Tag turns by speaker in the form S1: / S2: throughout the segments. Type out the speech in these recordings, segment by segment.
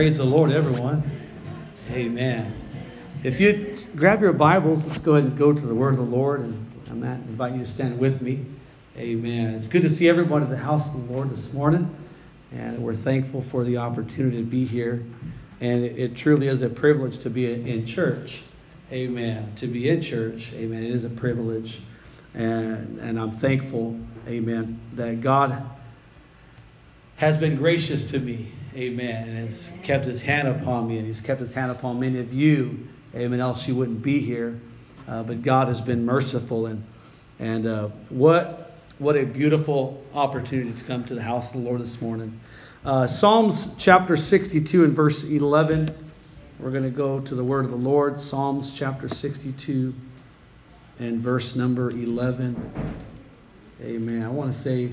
S1: Praise the Lord, everyone. Amen. If you grab your Bibles, let's go ahead and go to the Word of the Lord. And I'm going to invite you to stand with me. Amen. It's good to see everyone in the house of the Lord this morning. And we're thankful for the opportunity to be here. And it, it truly is a privilege to be in church. Amen. To be in church. Amen. It is a privilege. And, and I'm thankful, amen, that God has been gracious to me Amen. And has kept his hand upon me, and he's kept his hand upon many of you. Amen. Else you wouldn't be here. Uh, but God has been merciful, and and uh, what what a beautiful opportunity to come to the house of the Lord this morning. Uh, Psalms chapter 62 and verse 11. We're going to go to the word of the Lord. Psalms chapter 62 and verse number 11. Amen. I want to say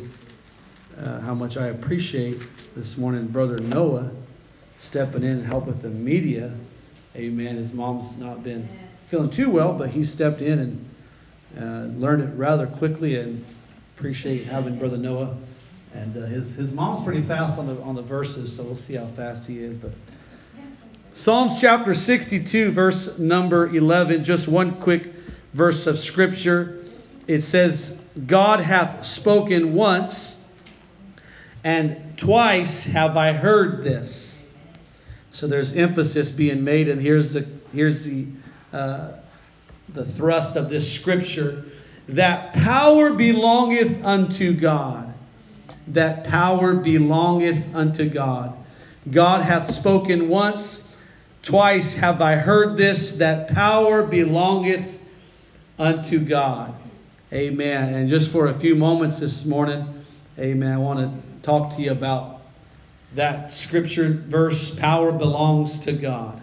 S1: uh, how much I appreciate this morning Brother Noah stepping in and help with the media. Amen. His mom's not been feeling too well, but he stepped in and uh, learned it rather quickly and appreciate having Brother Noah. And uh, his his mom's pretty fast on the on the verses, so we'll see how fast he is. But Psalms chapter 62, verse number 11, just one quick verse of scripture. It says, God hath spoken once and twice have I heard this. So there's emphasis being made, and here's the here's the uh, the thrust of this scripture that power belongeth unto God. That power belongeth unto God. God hath spoken once, twice have I heard this, that power belongeth unto God. Amen. And just for a few moments this morning, amen, I want to talk to you about that scripture verse power belongs to God.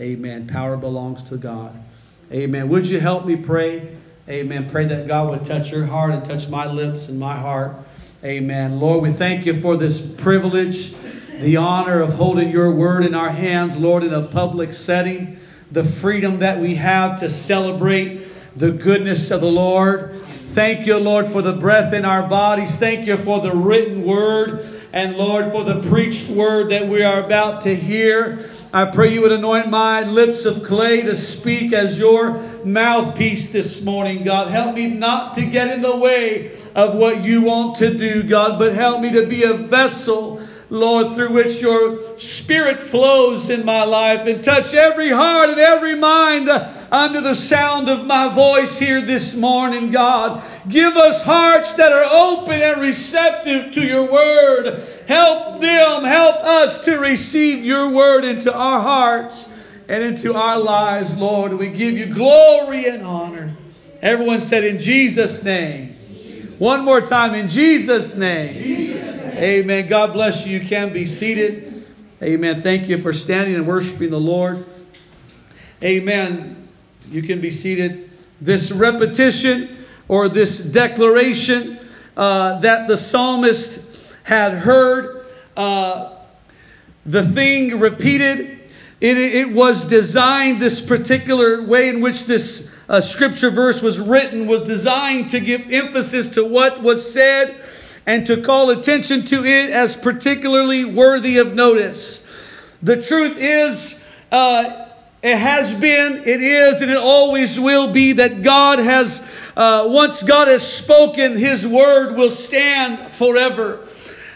S1: Amen. Power belongs to God. Amen. Would you help me pray? Amen. Pray that God would touch your heart and touch my lips and my heart. Amen. Lord, we thank you for this privilege, the honor of holding your word in our hands, Lord, in a public setting, the freedom that we have to celebrate the goodness of the Lord. Thank you, Lord, for the breath in our bodies. Thank you for the written word. And Lord, for the preached word that we are about to hear. I pray you would anoint my lips of clay to speak as your mouthpiece this morning, God. Help me not to get in the way of what you want to do, God, but help me to be a vessel, Lord, through which your spirit flows in my life and touch every heart and every mind under the sound of my voice here this morning, God. Give us hearts that are open and receptive to your word. Help them, help us to receive your word into our hearts and into our lives, Lord. We give you glory and honor. Everyone said, In Jesus' name. One more time, in Jesus' name. Jesus name. Amen. God bless you. You can be seated. Amen. Thank you for standing and worshiping the Lord. Amen. You can be seated. This repetition or this declaration uh, that the psalmist had heard, uh, the thing repeated, it, it, was designed, this particular way in which this uh, scripture verse was written was designed to give emphasis to what was said and to call attention to it as particularly worthy of notice. The truth is, uh, it has been, it is, and it always will be that God has, uh, once God has spoken, His word will stand forever.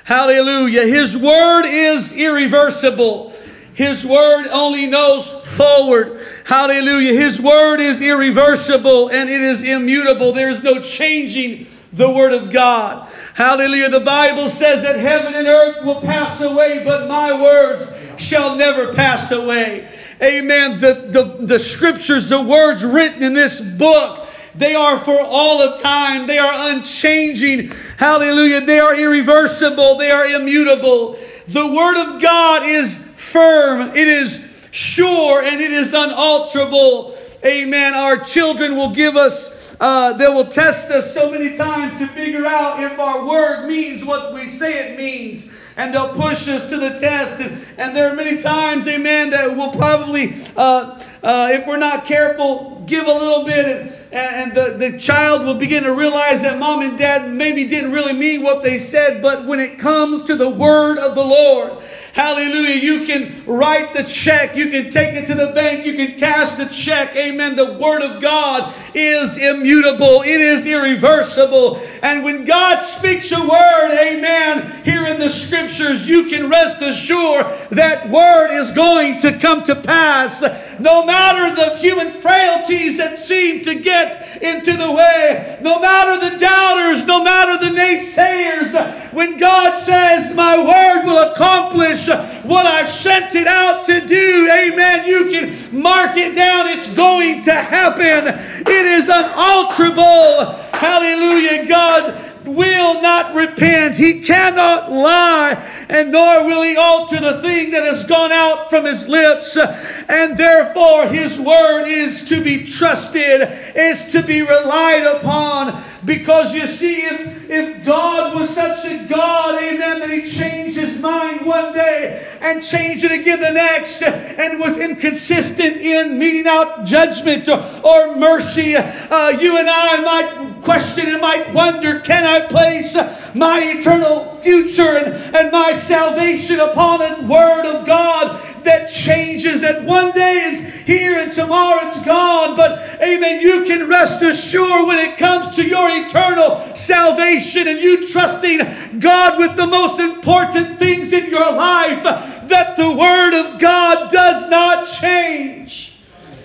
S1: Hallelujah. His word is irreversible. His word only knows forward. Hallelujah. His word is irreversible and it is immutable. There is no changing the word of God. Hallelujah. The Bible says that heaven and earth will pass away, but my words shall never pass away. Amen. The, the, the scriptures, the words written in this book, they are for all of time. They are unchanging. Hallelujah. They are irreversible. They are immutable. The Word of God is firm. It is sure and it is unalterable. Amen. Our children will give us, uh, they will test us so many times to figure out if our word means what we say it means and they'll push us to the test. And, and there are many times, amen, that we'll probably, uh, uh, if we're not careful, give a little bit and, and the, the child will begin to realize that mom and dad maybe didn't really mean what they said, but when it comes to the word of the Lord, Hallelujah. You can write the check. You can take it to the bank. You can cash the check. Amen. The Word of God is immutable. It is irreversible. And when God speaks a word, amen, here in the scriptures, you can rest assured that word is going to come to pass. No matter the human frailties that seem to get into the way, no matter the doubters, no matter the naysayers, when God says, My word will accomplish what I've sent it out to do, amen, you can mark it down. It's going to happen. It is unalterable. Hallelujah. God will not repent. He cannot lie, and nor will he alter the thing that has gone out from his lips. And therefore, his word is to be trusted, is to be relied upon. Because you see, if, if God was such a God, amen, that he changed his mind one day and changed it again the next and was inconsistent in meting out judgment or, or mercy, uh, you and I might question and might wonder can I place my eternal future and, and my salvation upon a word of God that changes, that one day is here and tomorrow it's gone. But, amen, you can rest assured when it comes to your eternal salvation and you trusting God with the most important things in your life, that the Word of God does not change.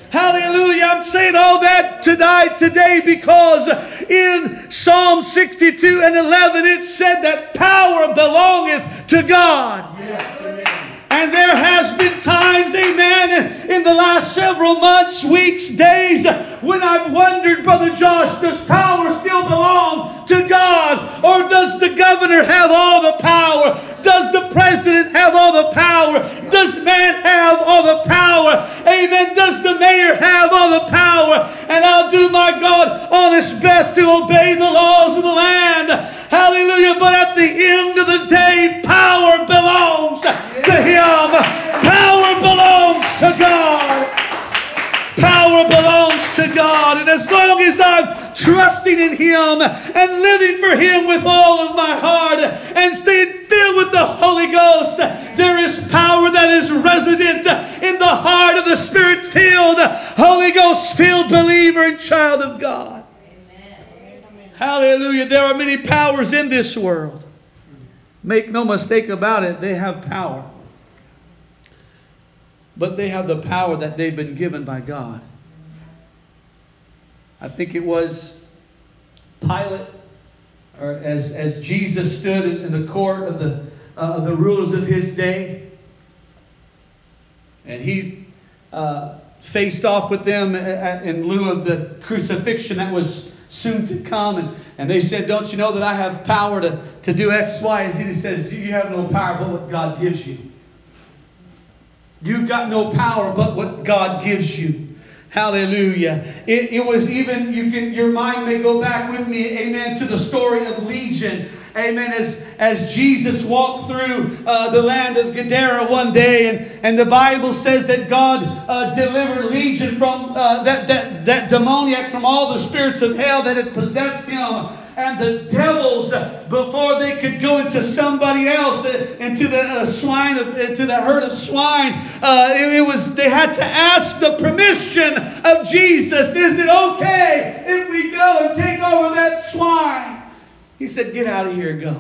S1: Hallelujah. I'm saying all that tonight, today, because in Psalm 62 and 11 it said that power belongeth to God. Yes, and there has been times, amen, in the last several months, weeks, days, when I've wondered, Brother Josh, does power still belong to God? Or does the governor have all the power? Does the president have all the power? Does man have all the power? Amen. Does the mayor have all the power? And I'll do my God honest best to obey the laws of the land. Hallelujah. But at the end of the day, power belongs to Him. Power belongs to God. Power belongs to God. And as long as I'm trusting in Him and living for Him with all of my heart and staying filled with the Holy Ghost, there is power that is resident in the heart of the Spirit filled, Holy Ghost filled believer and child of God. Amen. Hallelujah. There are many powers in this world. Make no mistake about it, they have power. But they have the power that they've been given by God. I think it was Pilate, or as, as Jesus stood in, the court of the, uh, the rulers of his day, and he uh, faced off with them in lieu of the crucifixion that was soon to come. And, and they said, Don't you know that I have power to, to do X, Y, and Z? He says, You have no power but what God gives you. You've got no power but what God gives you. Hallelujah. It, it was even, you can, your mind may go back with me, amen, to the story of Legion. Amen. As, as Jesus walked through uh, the land of Gadara one day, and, and the Bible says that God uh, delivered Legion from uh, that, that, that demoniac from all the spirits of hell that had possessed him and the devils before they could go into somebody else, into the uh, swine, of, into the herd of swine. Uh, it, it, was they had to ask the permission of Jesus. Is it okay if we go and take over that swine? He said, "Get out of here, go."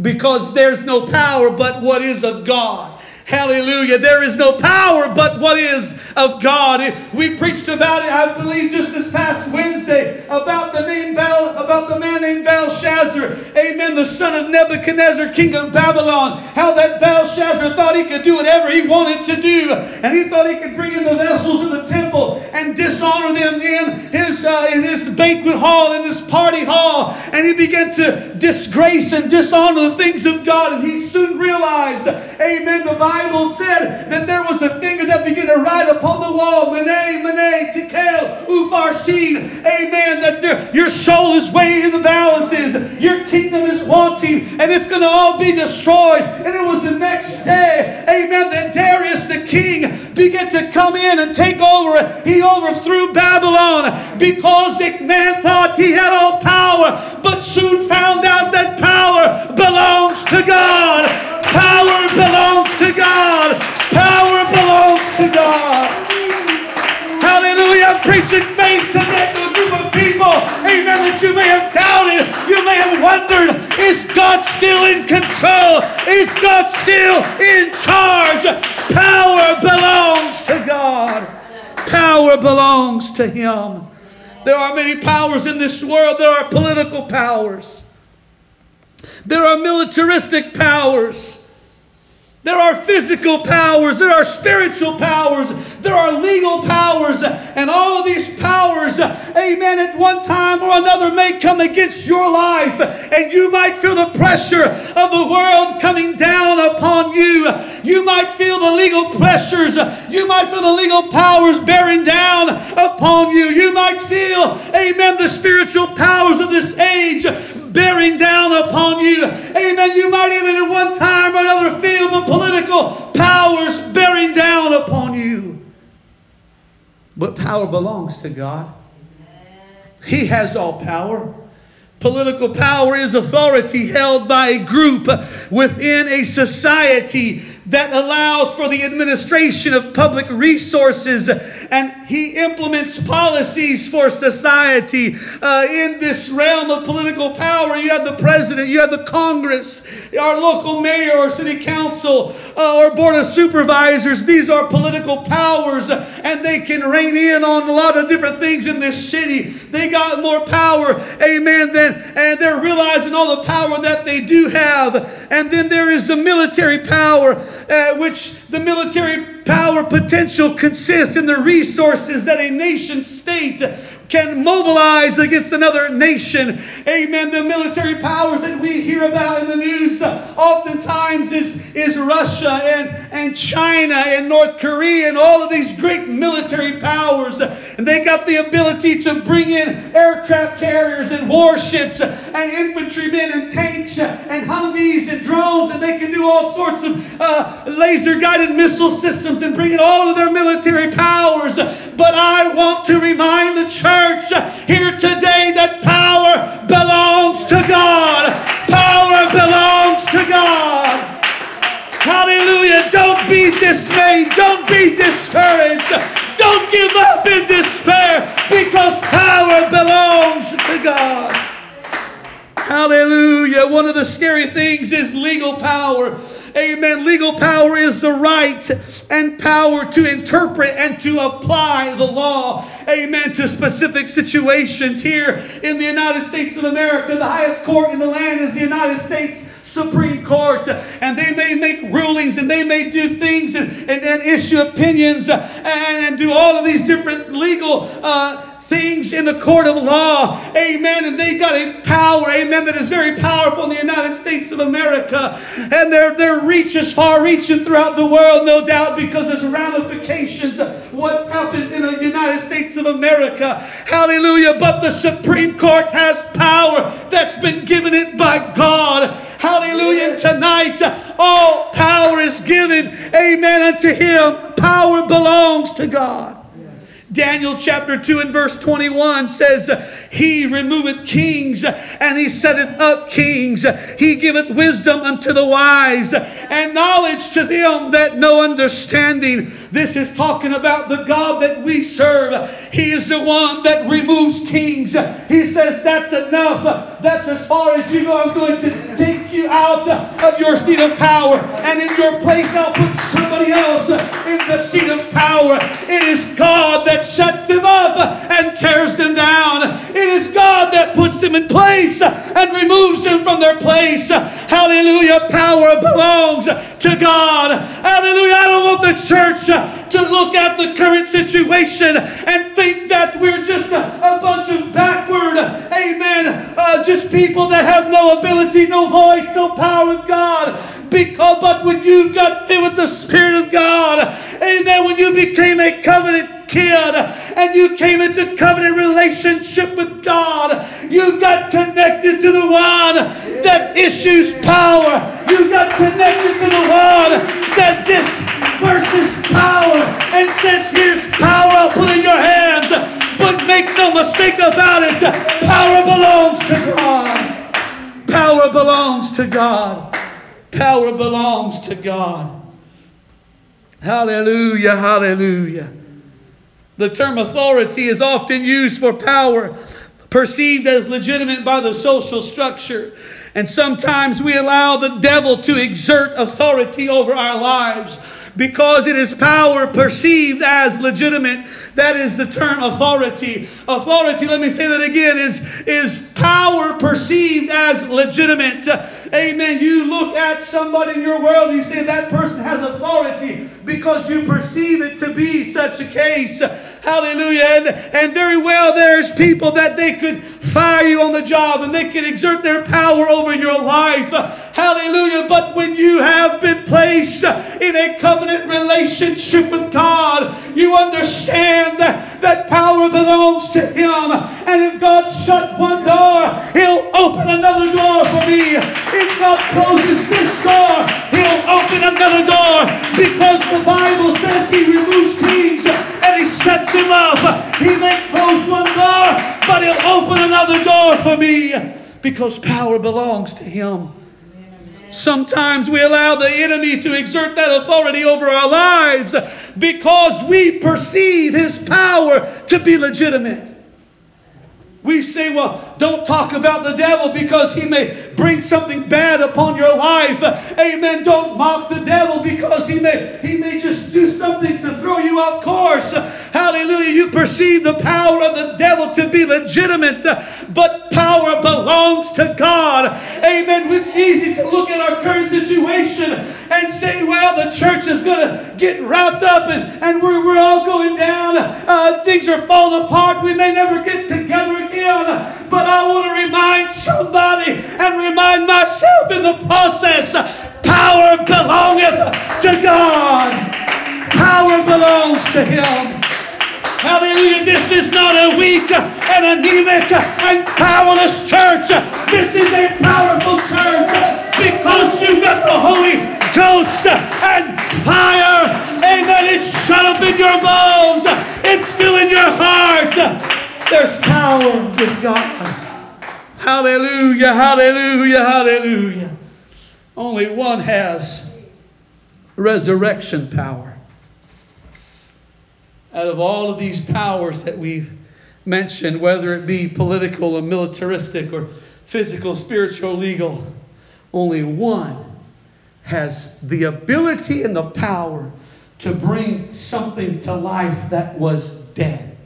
S1: Because there's no power but what is of God. Hallelujah. There is no power but what is of God. We preached about it, I believe, just this past Wednesday about the name Bel, about the man named Belshazzar. Amen. The son of Nebuchadnezzar, king of Babylon. How that Belshazzar thought he could do whatever he wanted to do, and he thought he could bring in the vessels of the temple and dishonor them in his uh, in his banquet hall, in his party hall, and he began to disgrace and dishonor the things of God. And he soon realized, Amen. The Bible said that there was a finger that began to write upon the wall, Mene, Mene, Tekel, Upharsin. Amen. That there, your soul is weighing in the balances. Your kingdom is wanting, and it's going to all be destroyed. And it was the next day, amen, that Darius the king began to come in and take over. He overthrew Babylon because it, man thought he had all power, but soon found out that power belongs to God. God. Power belongs to God. Power belongs to God. Hallelujah. I'm preaching faith today to a group of people. Amen. That you may have doubted. You may have wondered, is God still in control? Is God still in charge? Power belongs to God. Power belongs to Him. There are many powers in this world. There are political powers. There are militaristic powers. There are physical powers, there are spiritual powers, there are legal powers, and all of these powers, amen, at one time or another may come against your life, and you might feel the pressure of the world coming down upon you. You might feel the legal pressures, you might feel the legal powers bearing down upon you. You might feel, amen, the spiritual powers of this age bearing down upon you. Amen. You might even at one time or another feel the political powers bearing down upon you. But power belongs to God. He has all power. Political power is authority held by a group within a society that allows for the administration of public resources and he implements policies for society. Uh, in this realm of political power, you have the president, you have the Congress, our local mayor or city council uh, or board of supervisors. These are political powers and they can rein in on a lot of different things in this city. They got more power, amen, than, and they're realizing all the power that they do have. And then there is the military power, uh, which the military power potential consists in the resources that a nation state can mobilize against another nation. Amen. The military powers that we hear about in the news oftentimes is, is Russia and, and China and North Korea and all of these great military powers. And they got the ability to bring in aircraft carriers and warships and infantrymen and tanks and Humvees and drones, and they can do all sorts of uh, laser guided missile systems and bring in all of their military powers. But I want to remind the church here today that power belongs to God. Power belongs to God. Hallelujah. Don't be dismayed. Don't be discouraged. Don't give up in despair because power belongs to God. Hallelujah. One of the scary things is legal power. Amen. Legal power is the right and power to interpret and to apply the law. Amen. To specific situations here in the United States of America. The highest court in the land is the United States Supreme Court, and they may make rulings and they may do things and, and, and issue opinions and, and, do all of these different legal uh, things in the court of law. Amen. And they got a power, amen, that is very powerful in the United States of America. And their, their reach is far reaching throughout the world, no doubt, because there's ramifications of what happens in the United States of America. Hallelujah. But the Supreme Court has power that's been given it by God. Hallelujah. Tonight, all power is given, amen, unto Him. Power belongs to God. Daniel chapter 2 and verse 21 says, He removeth kings and he setteth up kings. He giveth wisdom unto the wise and knowledge to them that know understanding. This is talking about the God that we serve. He is the one that removes kings. He says, That's enough. That's as far as you go. I'm going to take you out of your seat of power. And in your place, I'll put somebody else in the seat of power. It is God that shuts them up and tears them down. It is God that puts them in place and removes them from their place. Hallelujah. Power belongs to God. Hallelujah. I don't want the church to look at the current situation and think that we're just a, a bunch of backward, amen, uh, just people that have no ability, no voice, no power with God. Because, but when you got filled with the Spirit of God, amen, when you became a covenant kid and you came into covenant relationship with God, you got connected to the one that issues power. You got connected to the one that disperses power and says, Here's power, I'll put in your hands. But make no mistake about it, power belongs to God. Power belongs to God. Power belongs to God. Hallelujah, hallelujah. The term authority is often used for power perceived as legitimate by the social structure. And sometimes we allow the devil to exert authority over our lives. Because it is power perceived as legitimate. That is the term authority. Authority, let me say that again, is, is power perceived as legitimate. Amen. You look at somebody in your world and you say that person has authority because you perceive it to be such a case. Hallelujah. And, and very well, there's people that they could fire you on the job and they can exert their power over your life. Hallelujah. But when you have been placed in a covenant relationship with God, you understand that, that power belongs to Him. And if God shut one door, He'll open another door for me. If God closes this door, He'll open another door because the Bible says He removes kings because power belongs to Him. Sometimes we allow the enemy to exert that authority over our lives because we perceive his power to be legitimate. We say, well, don't talk about the devil because he may bring something bad upon your life. Amen. Don't mock the devil because he may he may just do something throw you off course. Hallelujah. You perceive the power of the devil to be legitimate, but power belongs to God. Amen. It's easy to look at our current situation and say, well, the church is going to get wrapped up and, and we're, we're all going down. Uh, things are falling apart. We may never get together again. But I want to remind somebody and remind myself in the process power belongeth to God, power belongs to Him. Hallelujah. This is not a weak and anemic and powerless church. This is a powerful church because you've got the Holy Ghost and fire. Amen. It's shut up in your bones. It's still in your heart. There's power with God. Hallelujah. Hallelujah. Hallelujah. Only one has resurrection power out of all of these powers that we've mentioned, whether it be political or militaristic or physical, spiritual, legal, only one has the ability and the power to bring something to life that was dead.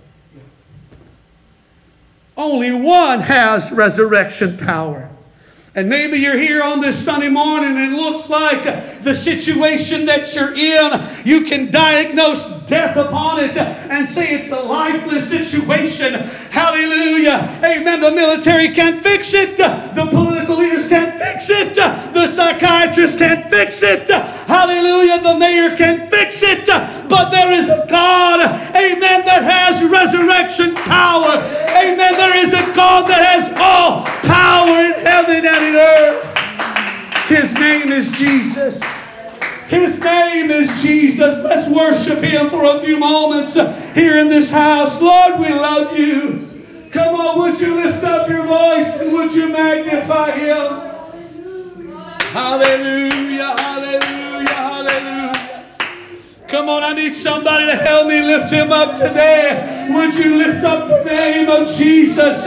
S1: Only one has resurrection power. And maybe you're here on this Sunday morning and it looks like the situation that you're in, you can diagnose death upon it and say it's a lifeless situation. Hallelujah. Amen. The military can't fix it. The political leaders can't fix it. The psychiatrists can't fix it. Hallelujah. The mayor can't fix it. But there is a God, amen, that has resurrection power. Amen. There is a God that has all power in heaven and in earth. His name is Jesus. His name is Jesus. Let's worship Him for a few moments here in this house. Lord, we love you. Come on, would you lift up your voice and would you magnify Him? Hallelujah, hallelujah, hallelujah. Come on, I need somebody to help me lift him up today. Would you lift up the name of Jesus?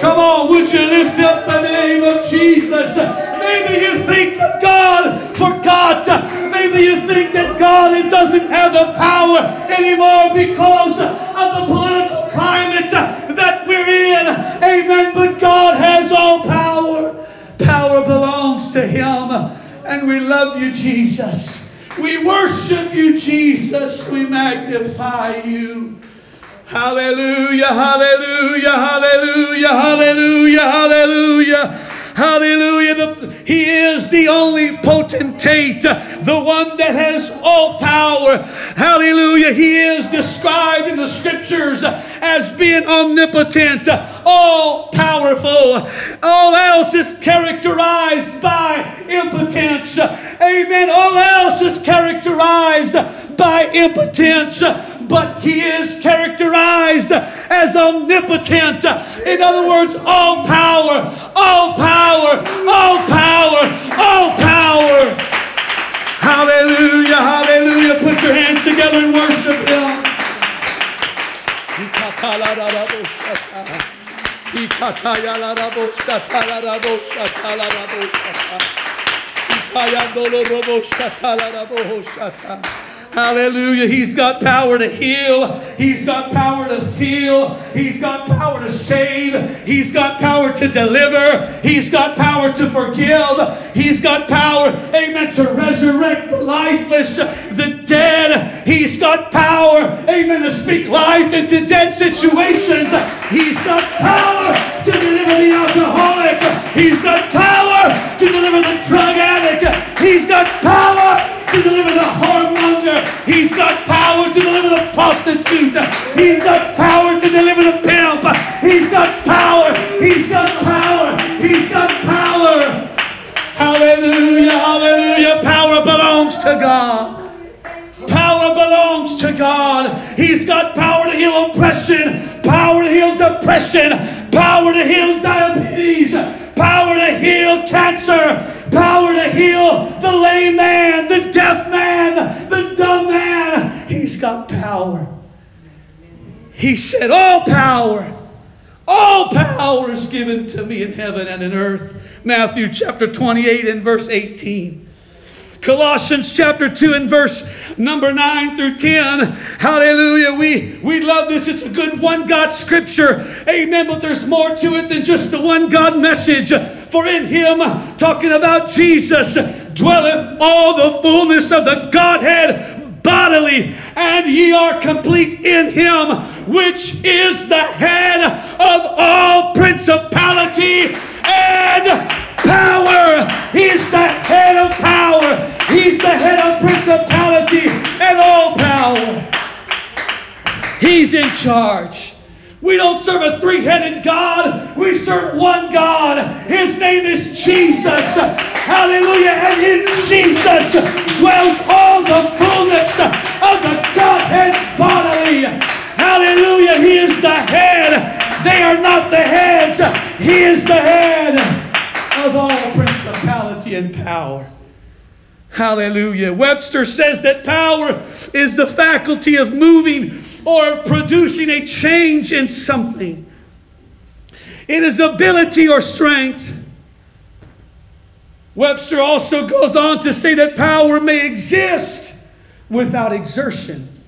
S1: Come on, would you lift up the name of Jesus? Maybe you think that God forgot. Maybe you think that God doesn't have the power anymore because of the political climate that we're in. Amen. But God has all power. Power belongs to Him. And we love you, Jesus. We worship you, Jesus. We magnify you. Hallelujah, hallelujah, hallelujah, hallelujah, hallelujah. Hallelujah. The, he is the only potentate, the one that has all power. Hallelujah. He is described in the scriptures as being omnipotent, all powerful. All else is characterized by impotence. Amen. All else is characterized by impotence, but he is characterized as omnipotent. In other words, all power, all power, all power, all power. Hallelujah, hallelujah. Put your hands together and worship him. Hallelujah. He's got power to heal. He's got power to feel. He's got power to save. He's got power to deliver. He's got power to forgive. He's got power, amen, to resurrect the lifeless, the dead. He's got power, amen, to speak life into dead situations. He's got power to deliver the alcoholic. He's got power to deliver the drug addict. He's got power to deliver the whoremonger. He's got power to deliver the prostitute. He's got power to deliver the pimp. He's got power. He's got power. He's got power. Hallelujah. Hallelujah. Power belongs to God. Power belongs to God. He's got power to heal oppression, power to heal depression, power to heal He said, All power, all power is given to me in heaven and in earth. Matthew chapter 28 and verse 18. Colossians chapter 2 and verse number 9 through 10. Hallelujah. We, we love this. It's a good one God scripture. Amen. But there's more to it than just the one God message. For in him, talking about Jesus, dwelleth all the fullness of the Godhead bodily, and ye are complete in him, which is the head of all principality and power. He's the head of power. He's the head of principality and all power. He's in charge. We don't serve a three headed God. We serve one God. His name is Jesus. Hallelujah. And in Jesus dwells all the fullness of the Godhead bodily. Hallelujah. He is the head. They are not the heads. He is the head of all principality and power. Hallelujah. Webster says that power is the faculty of moving or producing a change in something. It is ability or strength. Webster also goes on to say that power may exist without exertion.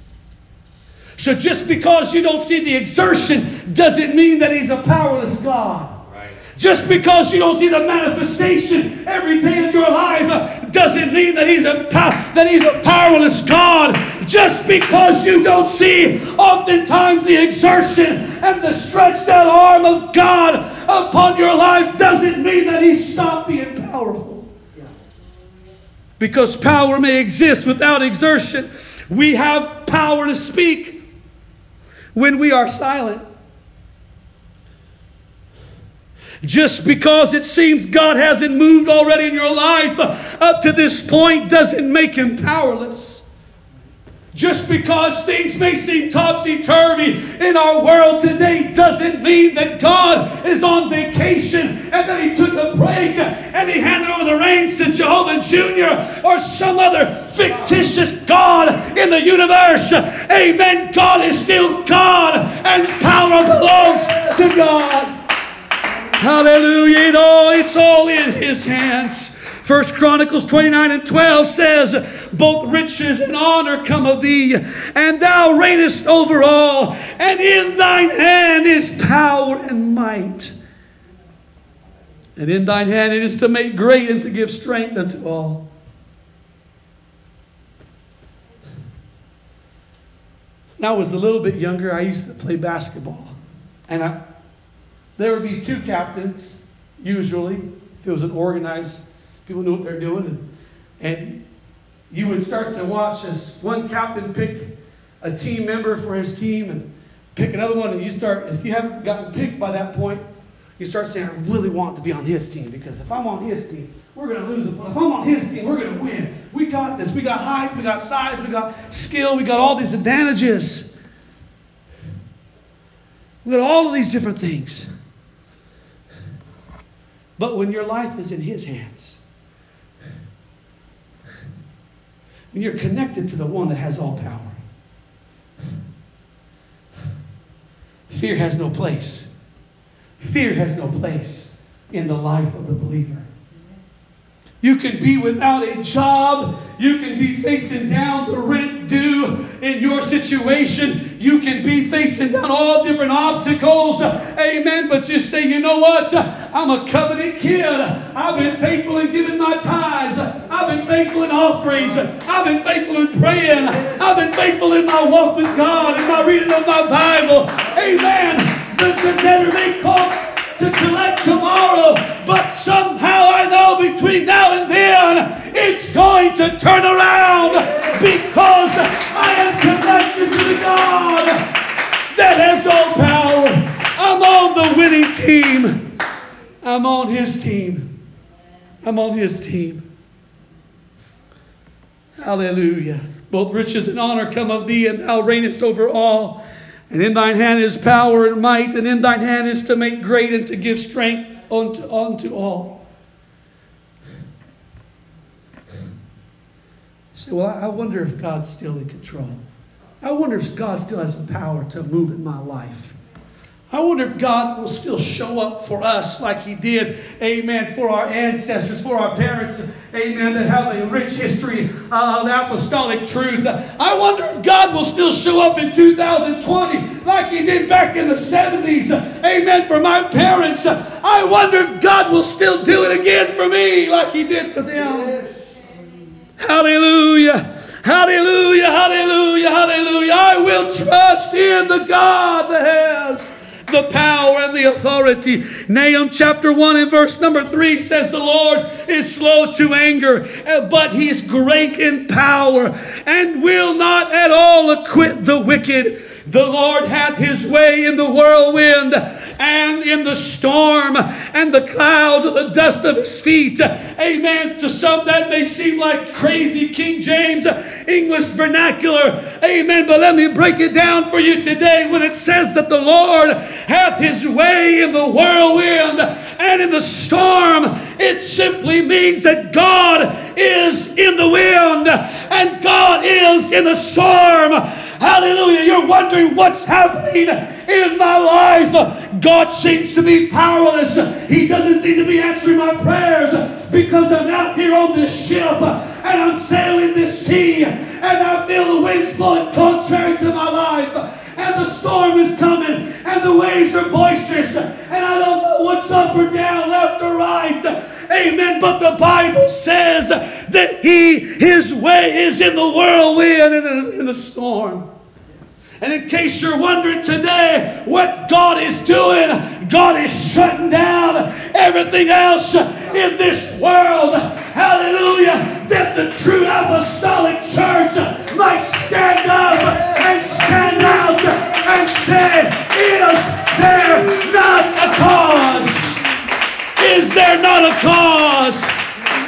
S1: So just because you don't see the exertion doesn't mean that he's a powerless God. Just because you don't see the manifestation every day of your life doesn't mean that he's a that he's a powerless God. Just because you don't see oftentimes the exertion and the stretched out arm of God upon your life doesn't mean that he's stopped being powerful. Because power may exist without exertion. We have power to speak when we are silent. Just because it seems God hasn't moved already in your life uh, up to this point doesn't make him powerless. Just because things may seem topsy turvy in our world today doesn't mean that God is on vacation and that He took a break and He handed over the reins to Jehovah Jr. or some other fictitious God in the universe. Amen. God is still God and power belongs to God. Hallelujah. It all, it's all in his hands. First Chronicles 29 and 12 says, Both riches and honor come of thee, and thou reignest over all, and in thine hand is power and might. And in thine hand it is to make great and to give strength unto all. When I was a little bit younger, I used to play basketball. And I, there would be two captains, usually, if it was an organized, people knew what they're doing. And, and you would start to watch as one captain picked a team member for his team and pick another one. And you start, if you haven't gotten picked by that point, you start saying, I really want to be on his team because if I'm on his team, we're going to lose. If I'm on his team, we're going to win. We got this. We got height, we got size, we got skill, we got all these advantages. We got all of these different things. But when your life is in His hands, when you're connected to the one that has all power, fear has no place. Fear has no place in the life of the believer. You can be without a job. You can be facing down the rent due in your situation. You can be facing down all different obstacles. Amen. But you say, you know what? I'm a covenant kid. I've been faithful in giving my tithes. I've been faithful in offerings. I've been faithful in praying. I've been faithful in my walk with God, in my reading of my Bible. Amen. The, the debtor may come to collect tomorrow, but somehow I know between now and then it's going to turn around because I am connected to the God that has all power. I'm on the winning team. I'm on his team. I'm on his team. Hallelujah. Both riches and honor come of thee, and thou reignest over all. And in thine hand is power and might, and in thine hand is to make great and to give strength unto, unto all. You say, well, I wonder if God's still in control. I wonder if God still has the power to move in my life. I wonder if God will still show up for us like He did, amen, for our ancestors, for our parents, amen, that have a rich history of the apostolic truth. I wonder if God will still show up in 2020 like He did back in the 70s, amen, for my parents. I wonder if God will still do it again for me like He did for them. Hallelujah. Hallelujah, hallelujah, hallelujah. I will trust in the God that has the power and the authority. Nahum chapter 1 and verse number 3 says, The Lord is slow to anger, uh, but he's great in power and will not at all acquit the wicked. The Lord hath his way in the whirlwind and in the storm and the clouds of the dust of his feet. Amen. To some that may seem like crazy King James English vernacular. Amen. But let me break it down for you today when it says that the Lord hath his way in the whirlwind and in the storm. It simply means that God is in the wind and God is in the storm. Hallelujah. You're wondering what's happening in my life. God seems to be powerless. He doesn't seem to be answering my prayers because I'm out here on this ship and I'm sailing this sea and I feel the winds blowing contrary to my life and the storm is coming and the waves are boisterous and I don't know what's up or down, left or right. Amen. But the Bible says that He, His way is in the whirlwind and in the storm. And in case you're wondering today what God is doing, God is shutting down everything else in this world. Hallelujah. That the true apostolic church might stand up and stand out and say, Is there not a cause? Is there not a cause?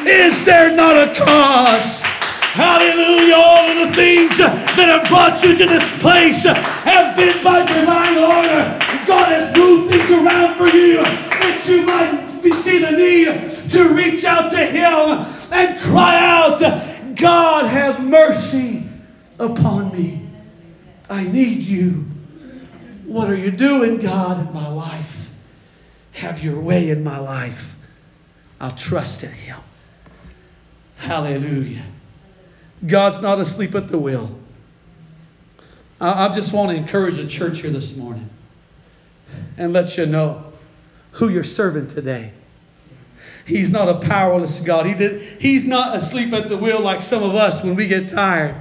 S1: Is there not a cause? Hallelujah. All of the things that have brought you to this place have been by divine order. God has moved things around for you that you might see the need to reach out to Him and cry out, God, have mercy upon me. I need you. What are you doing, God, in my life? Have your way in my life. I'll trust in Him. Hallelujah. God's not asleep at the wheel. I, just want to encourage the church here this morning and let you know who you're serving today. He's not a powerless God. He did, he's not asleep at the wheel like some of us when we get tired.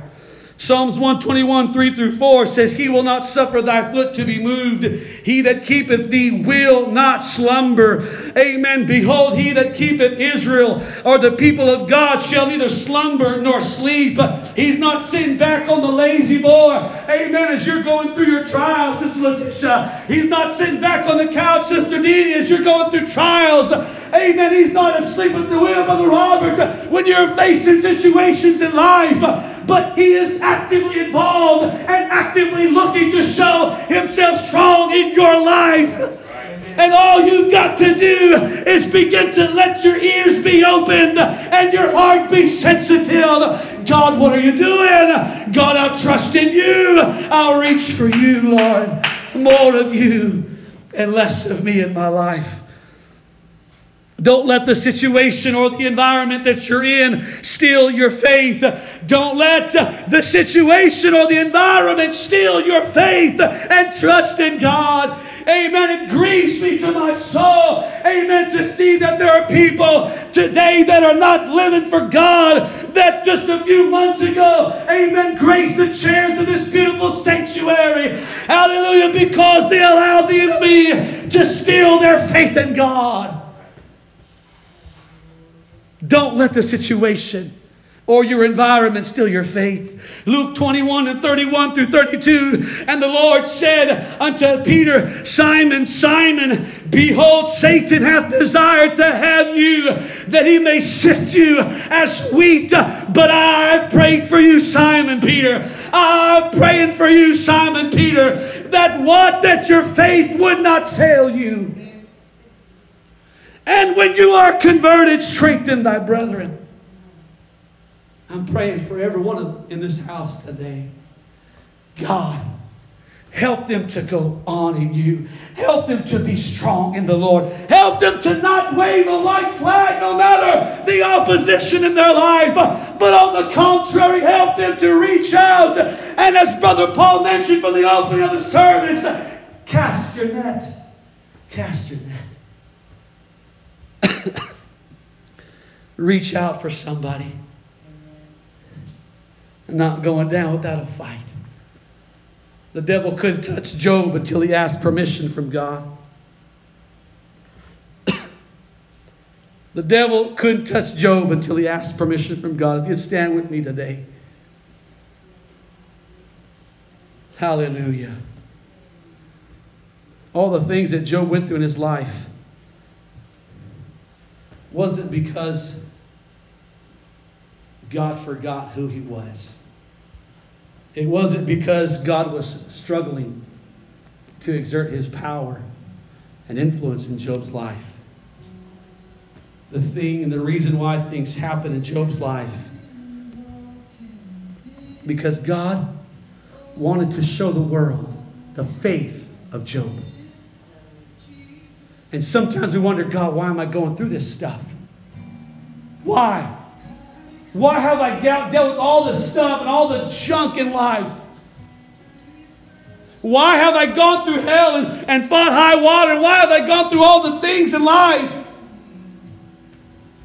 S1: Psalms 121, 3 through 4 says, He will not suffer thy foot to be moved. He that keepeth thee will not slumber. Amen. Behold, he that keepeth Israel, or the people of God, shall neither slumber nor sleep. He's not sitting back on the La-Z-Boy. Amen. As you're going through your trials, Sister Letitia. He's not sitting back on the couch, Sister Dee, as you're going through trials. Amen. He's not asleep at the wheel, Brother Robert, when you're facing situations in life but he is actively involved and actively looking to show himself strong in your life. And all you've got to do is begin to let your ears be opened and your heart be sensitive. God, what are you doing? God, I'll trust in you. I'll reach for you, Lord. More of you and less of me in my life. Don't let the situation or the environment that you're in steal your faith. Don't let the situation or the environment steal your faith and trust in God. Amen. It grieves me to my soul. Amen. To see that there are people today that are not living for God that just a few months ago, amen, graced the chairs of this beautiful sanctuary. Hallelujah. Because they allowed the enemy to steal their faith in God. Don't let the situation or your environment still your faith. Luke 21 and 31 through 32. And the Lord said unto Peter, Simon, Simon, behold, Satan hath desired to have you that he may sift you as wheat. But I've prayed for you, Simon Peter. I'm praying for you, Simon Peter, that what? That your faith would not fail you. And when you are converted, strengthen thy brethren. I'm praying for everyone in this house today. God, help them to go on in you. Help them to be strong in the Lord. Help them to not wave a white flag no matter the opposition in their life. But on the contrary, help them to reach out. And as Brother Paul mentioned from the opening of the service, cast your net. Cast your net. reach out for somebody. Not going down without a fight. The devil couldn't touch Job until he asked permission from God. the devil couldn't touch Job until he asked permission from God. If you'd stand with me today. Hallelujah. All the things that Job went through in his life wasn't because God forgot who he was. It wasn't because God was struggling to exert his power and influence in Job's life. The thing and the reason why things happen in Job's life because God wanted to show the world the faith of Job. And sometimes we wonder, God, why am I going through this stuff? Why? Why have I dealt with all the stuff and all the junk in life? Why have I gone through hell and, and fought high water? Why have I gone through all the things in life?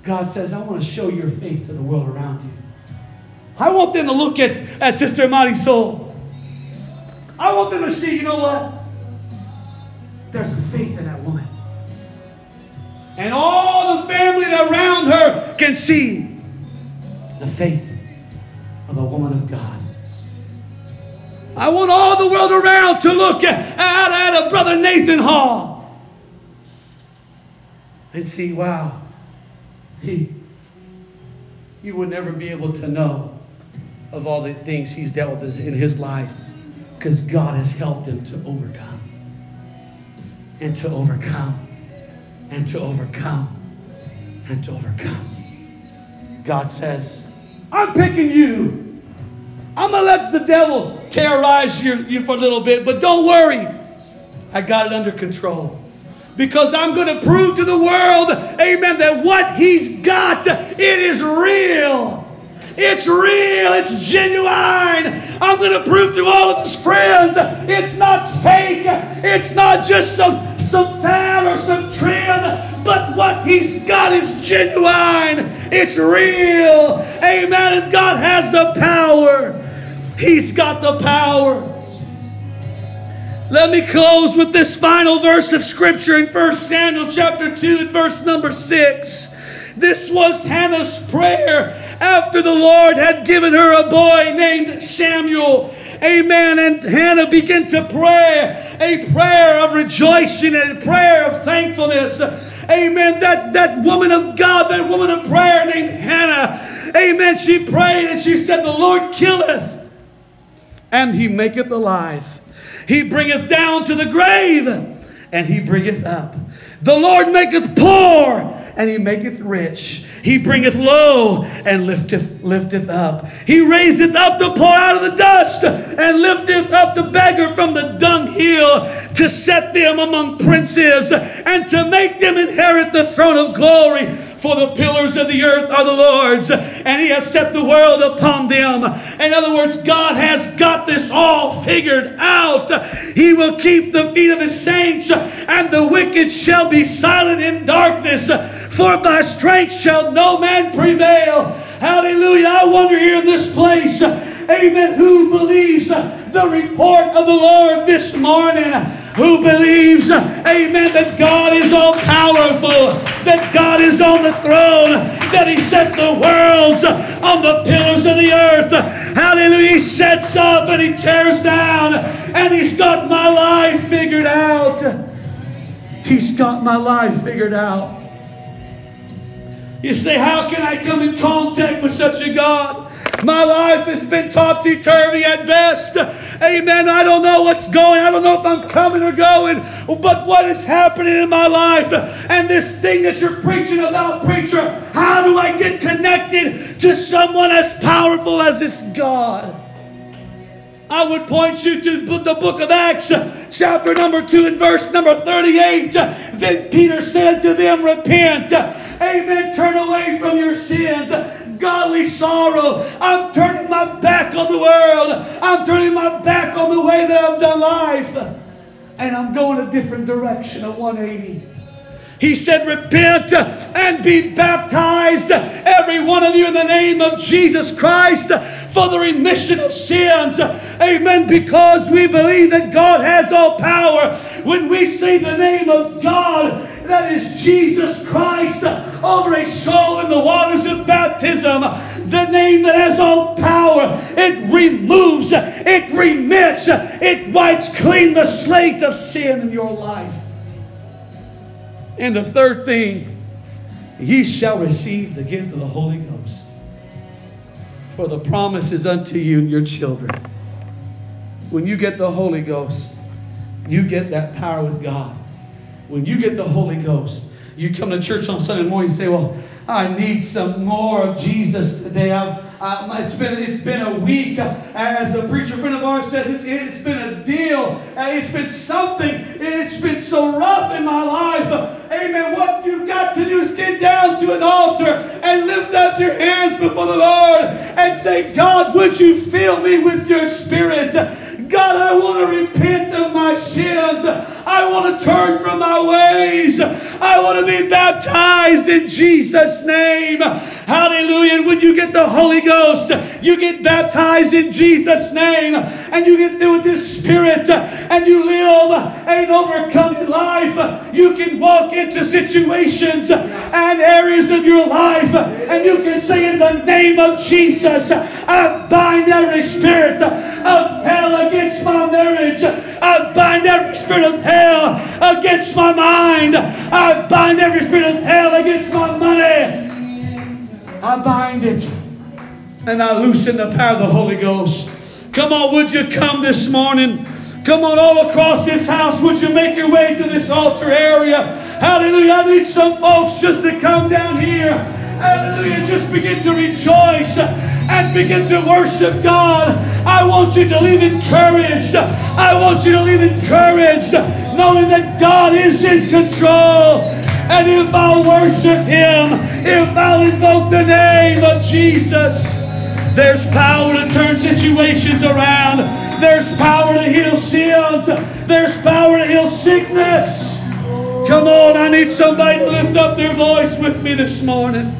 S1: God says, I want to show your faith to the world around you. I want them to look at, at Sister Marisol. I want them to see, you know what? There's faith in that woman. And all the family around her can see the faith of a woman of God. I want all the world around to look at, at, at a brother Nathan Hall and see, wow, he, you would never be able to know of all the things he's dealt with in his life because God has helped him to overcome and to overcome and to overcome and to overcome. God says, I'm picking you. I'm going to let the devil terrorize you, you for a little bit, but don't worry. I got it under control. Because I'm going to prove to the world, amen, that what he's got, it is real. It's real. It's genuine. I'm going to prove to all of his friends it's not fake. It's not just some, some fad or some trend, but what he's got is genuine. It's real. Amen. And God has the power. He's got the power. Let me close with this final verse of Scripture in 1 Samuel chapter 2 and verse number 6. This was Hannah's prayer after the Lord had given her a boy named Samuel. Amen. And Hannah began to pray a prayer of rejoicing and a prayer of thankfulness. Amen. That, that woman of God, that woman of prayer named Hannah. Amen. She prayed and she said, The Lord killeth and he maketh alive. He bringeth down to the grave and he bringeth up. The Lord maketh poor and he maketh rich. He bringeth low and lifteth, lifteth up. He raiseth up the poor out of the dust and lifteth up the beggar from the dunghill to set them among princes and to make them inherit the throne of glory. For the pillars of the earth are the Lord's, and He has set the world upon them. In other words, God has got this all figured out. He will keep the feet of His saints, and the wicked shall be silent in darkness. For by strength shall no man prevail. Hallelujah. I wonder here in this place, amen, who believes the report of the Lord this morning? Who believes, amen, that God is all powerful, that God is on the throne, that He set the worlds on the pillars of the earth. Hallelujah. He sets up and He tears down, and He's got my life figured out. He's got my life figured out. You say, How can I come in contact with such a God? My life has been topsy turvy at best. Amen. I don't know what's going. I don't know if I'm coming or going. But what is happening in my life? And this thing that you're preaching about, preacher, how do I get connected to someone as powerful as this God? I would point you to the book of Acts, chapter number 2 and verse number 38. Then Peter said to them, Repent. Amen. Turn away from your sins godly sorrow. I'm turning my back on the world. I'm turning my back on the way that I've done life. And I'm going a different direction, a 180. He said, Repent and be baptized, every one of you, in the name of Jesus Christ for the remission of sins. Amen. Because we believe that God has all power. When we say the name of God, that is Jesus Christ, over a soul in the waters of baptism, the name that has all power, it removes, it remits, it wipes clean the slate of sin in your life. And the third thing, ye shall receive the gift of the Holy Ghost. For the promise is unto you and your children. When you get the Holy Ghost, you get that power with God. When you get the Holy Ghost, you come to church on Sunday morning and say, Well, I need some more of Jesus today. I've, it's been it's been a week. Uh, as a preacher friend of ours says, it's, it's been a deal. Uh, it's been something. It's been so rough in my life. Amen. What you've got to do is get down to an altar and lift up your hands before the Lord and say, God, would you fill me with your spirit? God, I want to repent of my sins. I want to turn from my ways. I want to be baptized in Jesus' name. Hallelujah. And when you get the Holy Ghost, you get baptized in Jesus' name, and you get filled with His Spirit, and you live an overcoming life. You can walk into situations and areas of your life, and you can say, In the name of Jesus, I bind every spirit of hell against my marriage. I bind every spirit of hell against my mind. I bind every spirit of hell against my money. I bind it and I loosen the power of the Holy Ghost. Come on, would you come this morning? Come on, all across this house, would you make your way to this altar area? Hallelujah. I need some folks just to come down here. Hallelujah. Just begin to rejoice and begin to worship God. I want you to leave encouraged. I want you to leave encouraged, knowing that God is in control. And if I'll worship Him, if I'll invoke the name of Jesus, there's power to turn situations around. There's power to heal sins. There's power to heal sickness. Come on, I need somebody to lift up their voice with me this morning.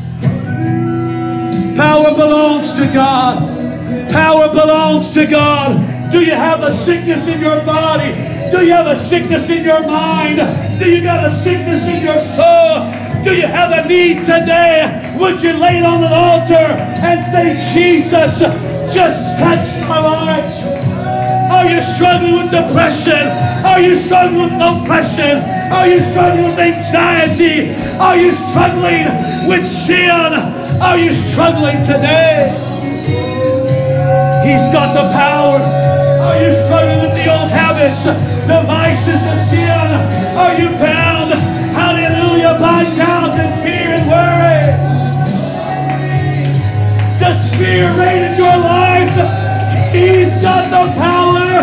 S1: Power belongs to God. Power belongs to God. Do you have a sickness in your body? Do you have a sickness in your mind? Do you got a sickness in your soul? Do you have a need today? Would you lay it on an altar and say, Jesus, just touch my life? Are you struggling with depression? Are you struggling with oppression? Are you struggling with anxiety? Are you struggling with sin? Are you struggling today? He's got the power. Are you struggling with the old habits, the vices of sin? Are you bound? Hallelujah, by doubt and fear and worry. Does fear reign in your life? He's got the power.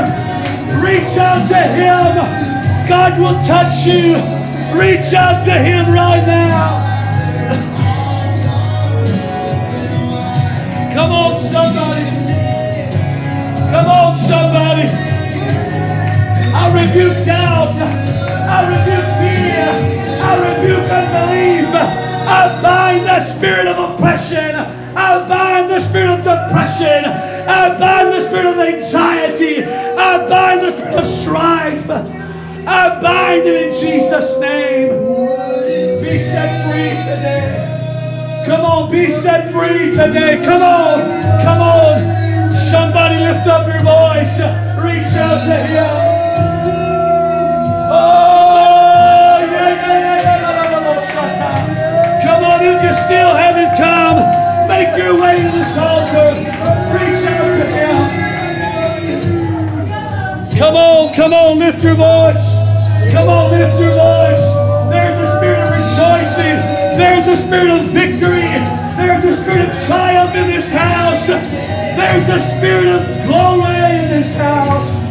S1: Reach out to Him. God will touch you. Reach out to Him right now. Come on, somebody. Come on, somebody. I rebuke doubt. I rebuke fear. I rebuke unbelief. I bind the spirit of oppression. I bind the spirit of depression. I bind the spirit of anxiety. I bind the spirit of strife. I bind it in Jesus' name. Be set free today. Come on, be set free today. Come on. Come on. Lift up your voice. Reach out to Him. Oh, yeah, yeah, yeah, Come on, if you still haven't come, make your way to this altar. Reach out to Him. Come on, come on, lift your voice. Come on, lift your voice. There's a spirit of rejoicing. There's a spirit of victory. A spirit of glory in this house.